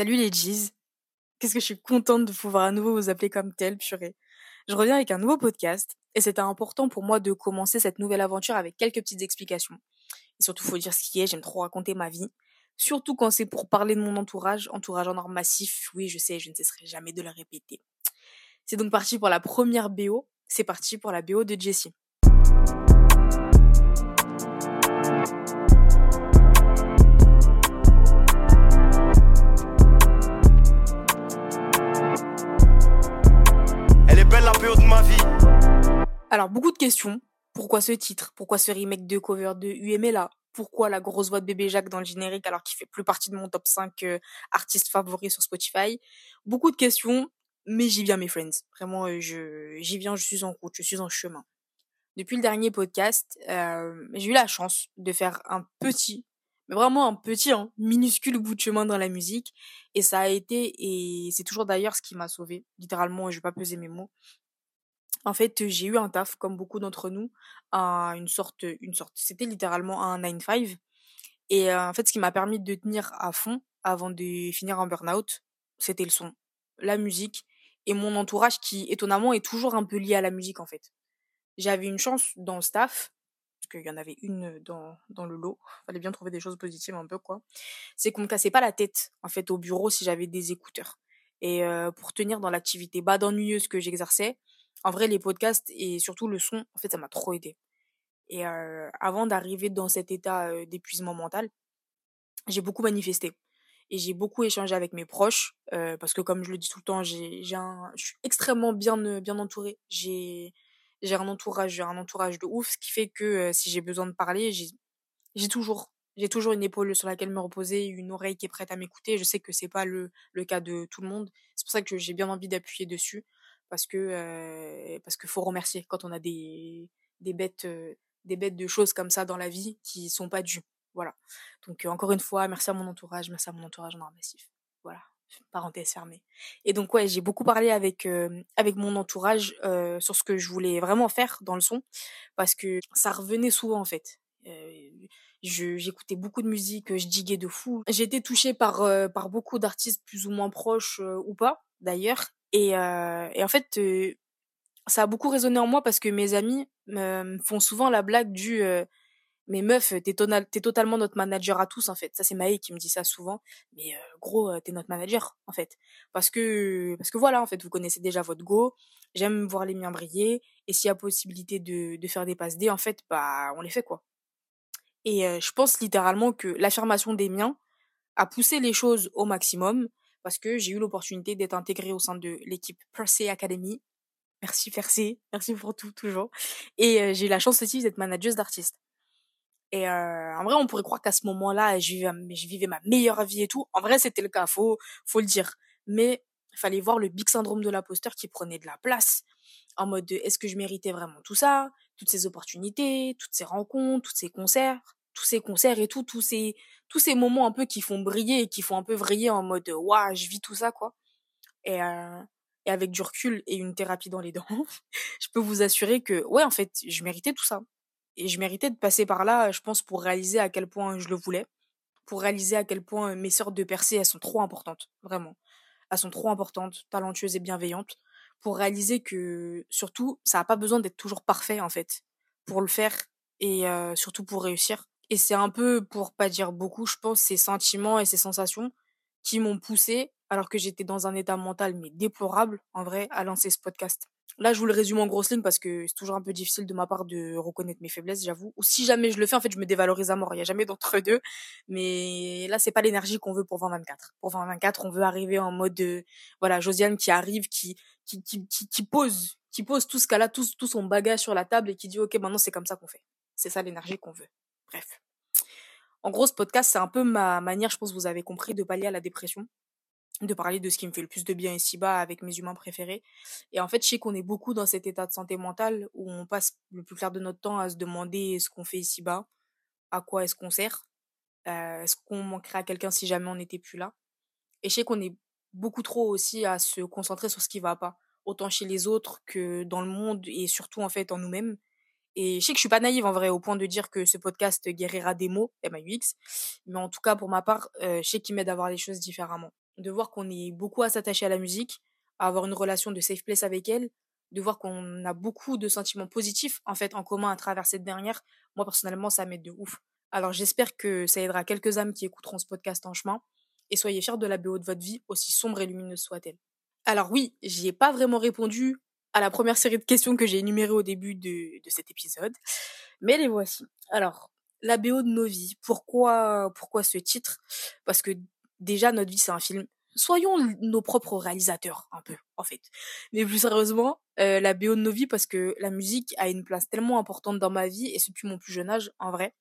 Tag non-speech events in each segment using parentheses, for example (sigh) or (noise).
Salut les G's. Qu'est-ce que je suis contente de pouvoir à nouveau vous appeler comme tel, purée. Je reviens avec un nouveau podcast et c'était important pour moi de commencer cette nouvelle aventure avec quelques petites explications. Et surtout, faut dire ce qui est, j'aime trop raconter ma vie. Surtout quand c'est pour parler de mon entourage, entourage en or massif. Oui, je sais, je ne cesserai jamais de le répéter. C'est donc parti pour la première BO. C'est parti pour la BO de Jessie. Pourquoi ce titre? Pourquoi ce remake de cover de UMLA Pourquoi la grosse voix de bébé Jacques dans le générique alors qu'il fait plus partie de mon top 5 euh, artistes favoris sur Spotify? Beaucoup de questions, mais j'y viens mes friends. Vraiment, euh, j'y viens, je suis en route, je suis en chemin. Depuis le dernier podcast, euh, j'ai eu la chance de faire un petit, mais vraiment un petit, hein, minuscule bout de chemin dans la musique. Et ça a été, et c'est toujours d'ailleurs ce qui m'a sauvé, littéralement, je vais pas peser mes mots, en fait, j'ai eu un taf comme beaucoup d'entre nous, à une sorte une sorte c'était littéralement un 9-5 et heu, en fait, ce qui m'a permis de tenir à fond avant de finir en burn-out, c'était le son, la musique et mon entourage qui, étonnamment, est toujours un peu lié à la musique, en fait. J'avais une chance dans le staff, parce qu'il y en avait une, dans dans le lot, fallait bien trouver des choses positives un peu, quoi. C'est qu'on me cassait pas la tête, en fait, au bureau si j'avais des écouteurs et heu, pour tenir dans l'activité bad ennuyeuse que j'exerçais, en vrai, les podcasts et surtout le son, en fait, ça m'a trop aidé. Et euh, avant d'arriver dans cet état euh, d'épuisement mental, j'ai beaucoup manifesté et j'ai beaucoup échangé avec mes proches euh, parce que comme je le dis tout le temps, j'ai, j'ai un, je suis extrêmement bien bien entourée. J'ai j'ai un entourage, j'ai un entourage de ouf, ce qui fait que si j'ai besoin de parler, j'ai j'ai toujours j'ai toujours une épaule sur laquelle me reposer, une oreille qui est prête à m'écouter. Je sais que c'est pas le le cas de tout le monde. C'est pour ça que j'ai bien envie d'appuyer dessus parce que parce qu'il faut remercier quand on a des des bêtes des bêtes de choses comme ça dans la vie qui sont pas dues voilà. Donc encore une fois merci à mon entourage merci à mon entourage en massif voilà parenthèse fermée. Et donc ouais j'ai beaucoup parlé avec avec mon entourage sur ce que je voulais vraiment faire dans le son parce que ça revenait souvent en fait. J'écoutais beaucoup de musique je diguais de fou. J'ai été touchée par par beaucoup d'artistes plus ou moins proches ou pas d'ailleurs et, euh, et en fait, ça a beaucoup résonné en moi parce que mes amis me font souvent la blague du mais meuf, t'es, totalement notre manager à tous en fait. Ça c'est Maë qui me dit ça souvent. Mais gros, t'es notre manager en fait. Parce que parce que voilà en fait, vous connaissez déjà votre go. J'aime voir les miens briller. Et s'il y a possibilité de, de faire des passes D, en fait, bah on les fait quoi. Et je pense littéralement que l'affirmation des miens a poussé les choses au maximum parce que j'ai eu l'opportunité d'être intégrée au sein de l'équipe Percy Academy. Merci Percy, (laughs) merci pour tout toujours. Et euh, j'ai eu la chance aussi d'être manageuse d'artistes. Et euh, en vrai, on pourrait croire qu'à ce moment-là, je vivais, ma meilleure vie et tout. En vrai, c'était le cas, faut, faut le dire. Mais il fallait voir le big syndrome de l'imposteur qui prenait de la place. En mode, de, est-ce que je méritais vraiment tout ça? Toutes ces opportunités, toutes ces rencontres, tous ces concerts? Tous ces concerts et tout, tous ces, tous ces moments un peu qui font briller et qui font un peu vriller en mode, waouh, je vis tout ça, quoi. Et, et avec du recul et une thérapie dans les (laughs) dents, je peux vous assurer que, ouais, en fait, je méritais tout ça. Et je méritais de passer par là, je pense, pour réaliser à quel point je le voulais, pour réaliser à quel point mes sortes de percées, elles sont trop importantes, vraiment. Elles sont trop importantes, talentueuses et bienveillantes, pour réaliser que, surtout, ça n'a pas besoin d'être toujours parfait, en fait, pour le faire et surtout pour réussir. Et c'est un peu, pour pas dire beaucoup, je pense, ces sentiments et ces sensations qui m'ont poussé, alors que j'étais dans un état mental mais déplorable, en vrai, à lancer ce podcast. Là, je vous le résume en grosses lignes parce que c'est toujours un peu difficile de ma part de reconnaître mes faiblesses, j'avoue. Ou si jamais je le fais, en fait, je me dévalorise à mort. Il n'y a jamais d'entre deux. Mais là, c'est pas l'énergie qu'on veut pour 2024. Pour 2024, on veut arriver en mode, de, voilà, Josiane qui arrive, qui, qui, qui, qui, pose, qui pose tout ce qu'elle a, tout, tout son bagage sur la table et qui dit, OK, maintenant, c'est comme ça qu'on fait. C'est ça l'énergie qu'on veut. Bref. En gros, ce podcast, c'est un peu ma manière, je pense que vous avez compris, de pallier à la dépression, de parler de ce qui me fait le plus de bien ici-bas avec mes humains préférés. Et en fait, je sais qu'on est beaucoup dans cet état de santé mentale où on passe le plus clair de notre temps à se demander ce qu'on fait ici-bas, à quoi est-ce qu'on sert, euh, est-ce qu'on manquerait à quelqu'un si jamais on n'était plus là. Et je sais qu'on est beaucoup trop aussi à se concentrer sur ce qui va pas, autant chez les autres que dans le monde et surtout en fait en nous-mêmes. Et je sais que je suis pas naïve en vrai au point de dire que ce podcast guérira des mots, MAUX, mais en tout cas pour ma part, euh, je sais qu'il m'aide à voir les choses différemment. de voir qu'on est beaucoup à s'attacher à la musique, à avoir une relation de safe place avec elle, de voir qu'on a beaucoup de sentiments positifs en fait en commun à travers cette dernière. Moi personnellement, ça m'aide de ouf. Alors j'espère que ça aidera quelques âmes qui écouteront ce podcast en chemin et soyez fiers de la BO de votre vie, aussi sombre et lumineuse soit-elle. Alors oui, j'y ai pas vraiment répondu à la première série de questions que j'ai énumérées au début de, de cet épisode, mais les voici. Alors, la BO de nos vies, pourquoi, pourquoi ce titre? Parce que déjà, notre vie, c'est un film. Soyons nos propres réalisateurs, un peu, en fait. Mais plus sérieusement, euh, la BO de nos vies, parce que la musique a une place tellement importante dans ma vie, et depuis mon plus jeune âge, en vrai.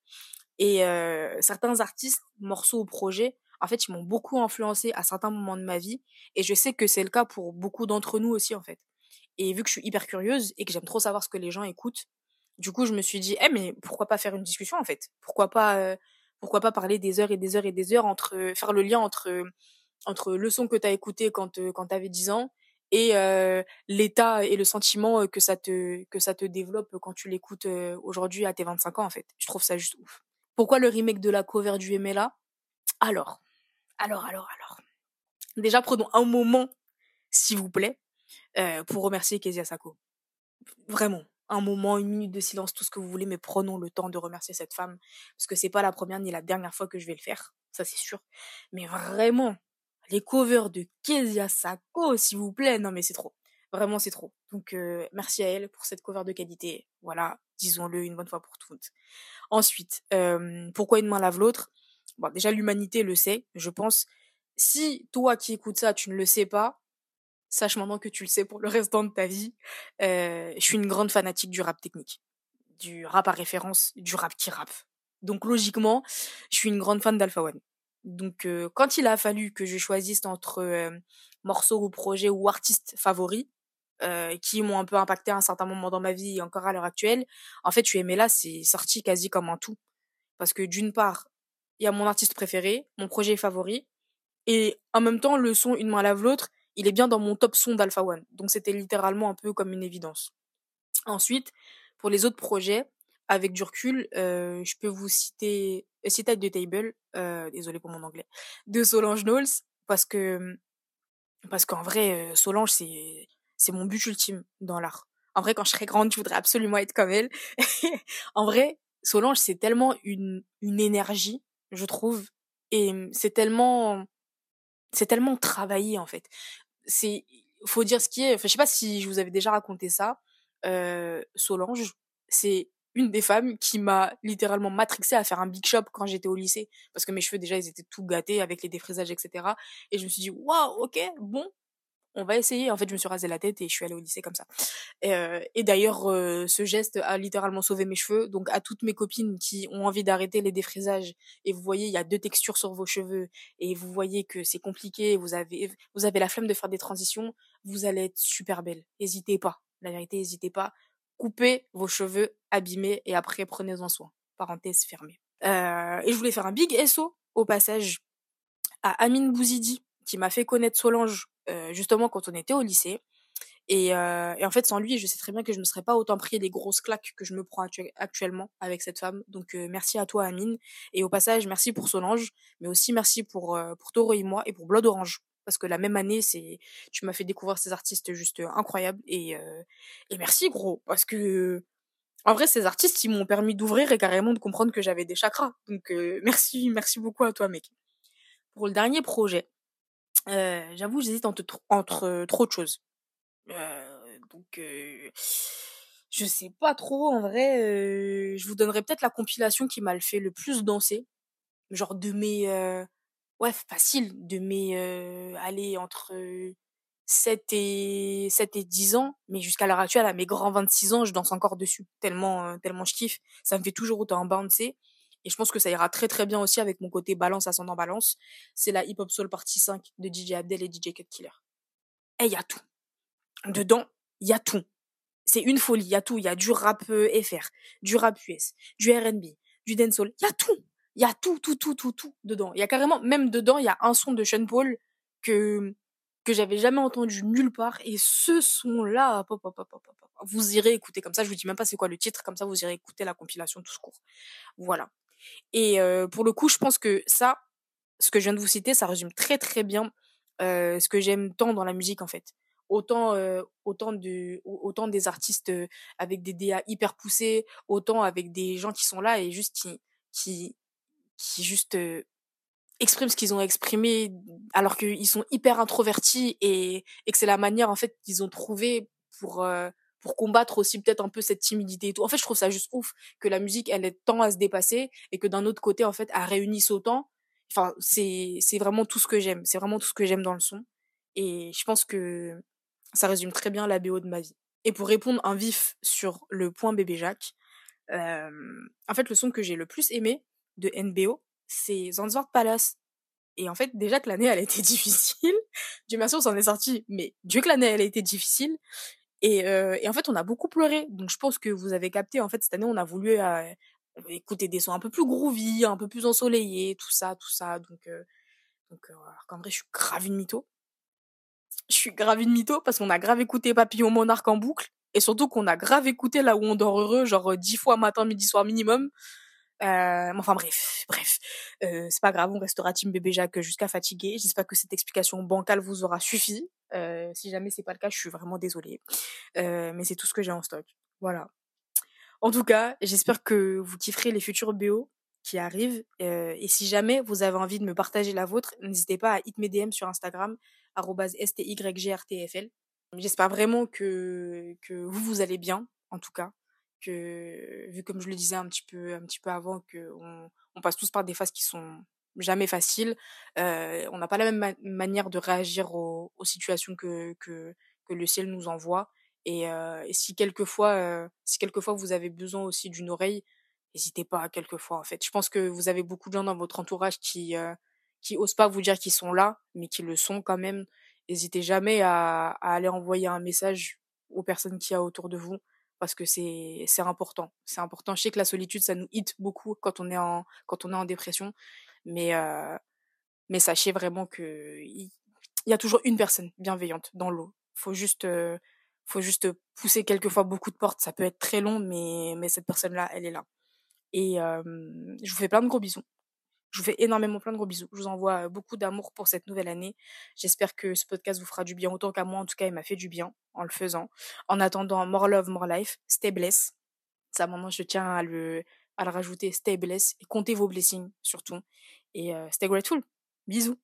Et euh, certains artistes, morceaux ou projets, en fait, ils m'ont beaucoup influencé à certains moments de ma vie. Et je sais que c'est le cas pour beaucoup d'entre nous aussi, en fait. Et vu que je suis hyper curieuse et que j'aime trop savoir ce que les gens écoutent, du coup, je me suis dit, eh, mais pourquoi pas faire une discussion, en fait? Pourquoi pas, euh, pourquoi pas parler des heures et des heures et des heures entre, faire le lien entre, entre le son que tu as écouté quand, euh, quand tu avais 10 ans et euh, l'état et le sentiment que ça te, que ça te développe quand tu l'écoutes aujourd'hui à tes 25 ans, en fait. Je trouve ça juste ouf. Pourquoi le remake de la cover du MLA Alors, alors, alors, alors. Déjà, prenons un moment, s'il vous plaît, euh, pour remercier Kezia Sako. Vraiment, un moment, une minute de silence, tout ce que vous voulez, mais prenons le temps de remercier cette femme, parce que c'est pas la première ni la dernière fois que je vais le faire, ça c'est sûr. Mais vraiment, les covers de Kezia Sako, s'il vous plaît, non mais c'est trop. Vraiment, c'est trop. Donc, euh, merci à elle pour cette cover de qualité. Voilà, disons-le une bonne fois pour toutes. Ensuite, euh, pourquoi une main lave l'autre? Déjà l'humanité le sait, je pense. Si toi qui écoutes ça, tu ne le sais pas, sache maintenant que tu le sais pour le restant de ta vie. Euh, je suis une grande fanatique du rap technique, du rap à référence, du rap qui rappe. Donc logiquement, je suis une grande fan d'Alpha One. Donc euh, quand il a fallu que je choisisse entre euh, morceaux ou projets ou artistes favoris, qui m'ont un peu impacté à un certain moment dans ma vie et encore à l'heure actuelle, en fait, suis aimé là, c'est sorti quasi comme un tout. Parce que d'une part, il y a mon artiste préféré, mon projet favori, et en même temps, le son Une main lave l'autre, il est bien dans mon top son d'Alpha One. Donc c'était littéralement un peu comme une évidence. Ensuite, pour les autres projets, avec du recul, euh, je peux vous citer Cite de Table, euh, désolé pour mon anglais, de Solange Knowles, parce que parce qu'en vrai, euh, Solange, c'est c'est mon but ultime dans l'art. En vrai, quand je serai grande, je voudrais absolument être comme elle. (laughs) en vrai, Solange, c'est tellement une, une énergie je trouve. Et c'est tellement, c'est tellement travaillé en fait. C'est, faut dire ce qui est. Enfin, je sais pas si je vous avais déjà raconté ça. Euh, Solange, c'est une des femmes qui m'a littéralement matrixé à faire un big shop quand j'étais au lycée parce que mes cheveux déjà ils étaient tout gâtés avec les défrisages etc et je me suis dit waouh ok bon on va essayer. En fait, je me suis rasé la tête et je suis allée au lycée comme ça. Et, euh, d'ailleurs, euh, ce geste a littéralement sauvé mes cheveux. Donc, à toutes mes copines qui ont envie d'arrêter les défrisages, et vous voyez, il y a deux textures sur vos cheveux, et vous voyez que c'est compliqué, vous avez, vous avez la flemme de faire des transitions, vous allez être super belle. N'hésitez pas. La vérité, n'hésitez pas. Coupez vos cheveux abîmés et après, prenez-en soin. Parenthèse fermée. Euh, et je voulais faire un big SO au passage à Amine Bouzidi, qui m'a fait connaître Solange justement quand on était au lycée. Et, euh, et, en fait, sans lui, je sais très bien que je ne serais pas autant pris les grosses claques que je me prends actuellement avec cette femme. Donc, euh, merci à toi, Amine. Et au passage, merci pour Solange, mais aussi merci pour, pour Toro et moi et pour Blood Orange. Parce que la même année, c'est, tu m'as fait découvrir ces artistes juste incroyables. Et, et merci, gros. Parce que, en vrai, ces artistes, ils m'ont permis d'ouvrir et carrément de comprendre que j'avais des chakras. Donc, merci, merci beaucoup à toi, mec. Pour le dernier projet, euh, j'avoue, j'hésite entre, trop de choses. Euh, donc, euh, je sais pas trop. En vrai, je vous donnerai peut-être la compilation qui m'a le fait le plus danser. Genre de mes... ouais, facile. De mes... allez, entre 7 et, 7 et 10 ans. Mais jusqu'à l'heure actuelle, à mes grands 26 ans, je danse encore dessus. Tellement, tellement je kiffe. Ça me fait toujours autant bouncer. Et je pense que ça ira très très bien aussi avec mon côté balance ascendant balance. C'est la Hip Hop Soul partie 5 de DJ Abdel et DJ Cut Killer. Et il y a tout. Dedans, il y a tout. C'est une folie, il y a tout. Il y a du rap euh, FR, du rap US, du R&B, du dancehall. Il y a tout. Il y a tout, tout, tout, tout, tout dedans. Il y a carrément, même dedans, il y a un son de Sean Paul que, que j'avais jamais entendu nulle part. Et ce son-là, vous irez écouter comme ça. Je vous dis même pas c'est quoi le titre, comme ça vous irez écouter la compilation tout court. Voilà. Et pour le coup, je pense que ça, ce que je viens de vous citer, ça résume très très bien ce que j'aime tant dans la musique en fait. Autant, autant, de, autant des artistes avec des DA hyper poussés, autant avec des gens qui sont là et juste qui, qui, qui juste expriment ce qu'ils ont exprimé alors qu'ils sont hyper introvertis et, et que c'est la manière en fait qu'ils ont trouvé pour pour combattre aussi peut-être un peu cette timidité et tout. En fait, je trouve ça juste ouf que la musique elle ait tant à se dépasser et que d'un autre côté en fait elle réunisse autant. Enfin, c'est c'est vraiment tout ce que j'aime, c'est vraiment tout ce que j'aime dans le son et je pense que ça résume très bien la BO de ma vie. Et pour répondre un vif sur le point bébé Jacques, euh, en fait le son que j'ai le plus aimé de NBO, c'est Zanzibar Palace. Et en fait, déjà que l'année, elle a été (laughs) difficile. Dieu merci, on s'en est sorti. Mais Dieu que l'année, elle a été difficile. Et, euh, et, en fait, on a beaucoup pleuré. Donc, je pense que vous avez capté. En fait, cette année, on a voulu euh, écouter des sons un peu plus groovy, un peu plus ensoleillés, tout ça, tout ça. Donc, euh, donc qu'en vrai, je suis grave une mytho. Je suis grave une mytho parce qu'on a grave écouté Papillon Monarque en boucle. Et surtout qu'on a grave écouté là où on dort heureux, genre dix fois matin, midi, soir minimum. Euh, enfin bref, bref, euh, c'est pas grave, on restera team bébé Jacques jusqu'à fatiguer. J'espère que cette explication bancale vous aura suffi. Euh, si jamais c'est pas le cas, je suis vraiment désolée, euh, mais c'est tout ce que j'ai en stock. Voilà. En tout cas, j'espère que vous kifferez les futurs BO qui arrivent. Euh, et si jamais vous avez envie de me partager la vôtre, n'hésitez pas à hit mes sur Instagram @stygrtfl. J'espère vraiment que que vous vous allez bien, en tout cas que vu comme je le disais un petit peu un petit peu avant que on, on passe tous par des phases qui sont jamais faciles euh, on n'a pas la même manière de réagir aux, situations que, que le ciel nous envoie et, si quelquefois si quelquefois vous avez besoin aussi d'une oreille n'hésitez pas quelquefois en fait je pense que vous avez beaucoup de gens dans votre entourage qui qui osent pas vous dire qu'ils sont là mais qui le sont quand même n'hésitez jamais à, à aller envoyer un message aux personnes qui y a autour de vous parce que c'est c'est important. C'est important. Je sais que la solitude ça nous hit beaucoup quand on est en quand on est en dépression, mais mais sachez vraiment que il y, a toujours une personne bienveillante dans l'eau. Faut juste faut juste pousser quelquefois beaucoup de portes. Ça peut être très long, mais mais cette personne là, elle est là. Et je vous fais plein de gros bisous. Je vous fais énormément plein de gros bisous. Je vous envoie beaucoup d'amour pour cette nouvelle année. J'espère que ce podcast vous fera du bien autant qu'à moi. En tout cas, il m'a fait du bien en le faisant. En attendant, more love, more life. Stay blessed. Ça, moment, je tiens à le, à le rajouter. Stay blessed. Et comptez vos blessings, surtout. Et stay grateful. Bisous.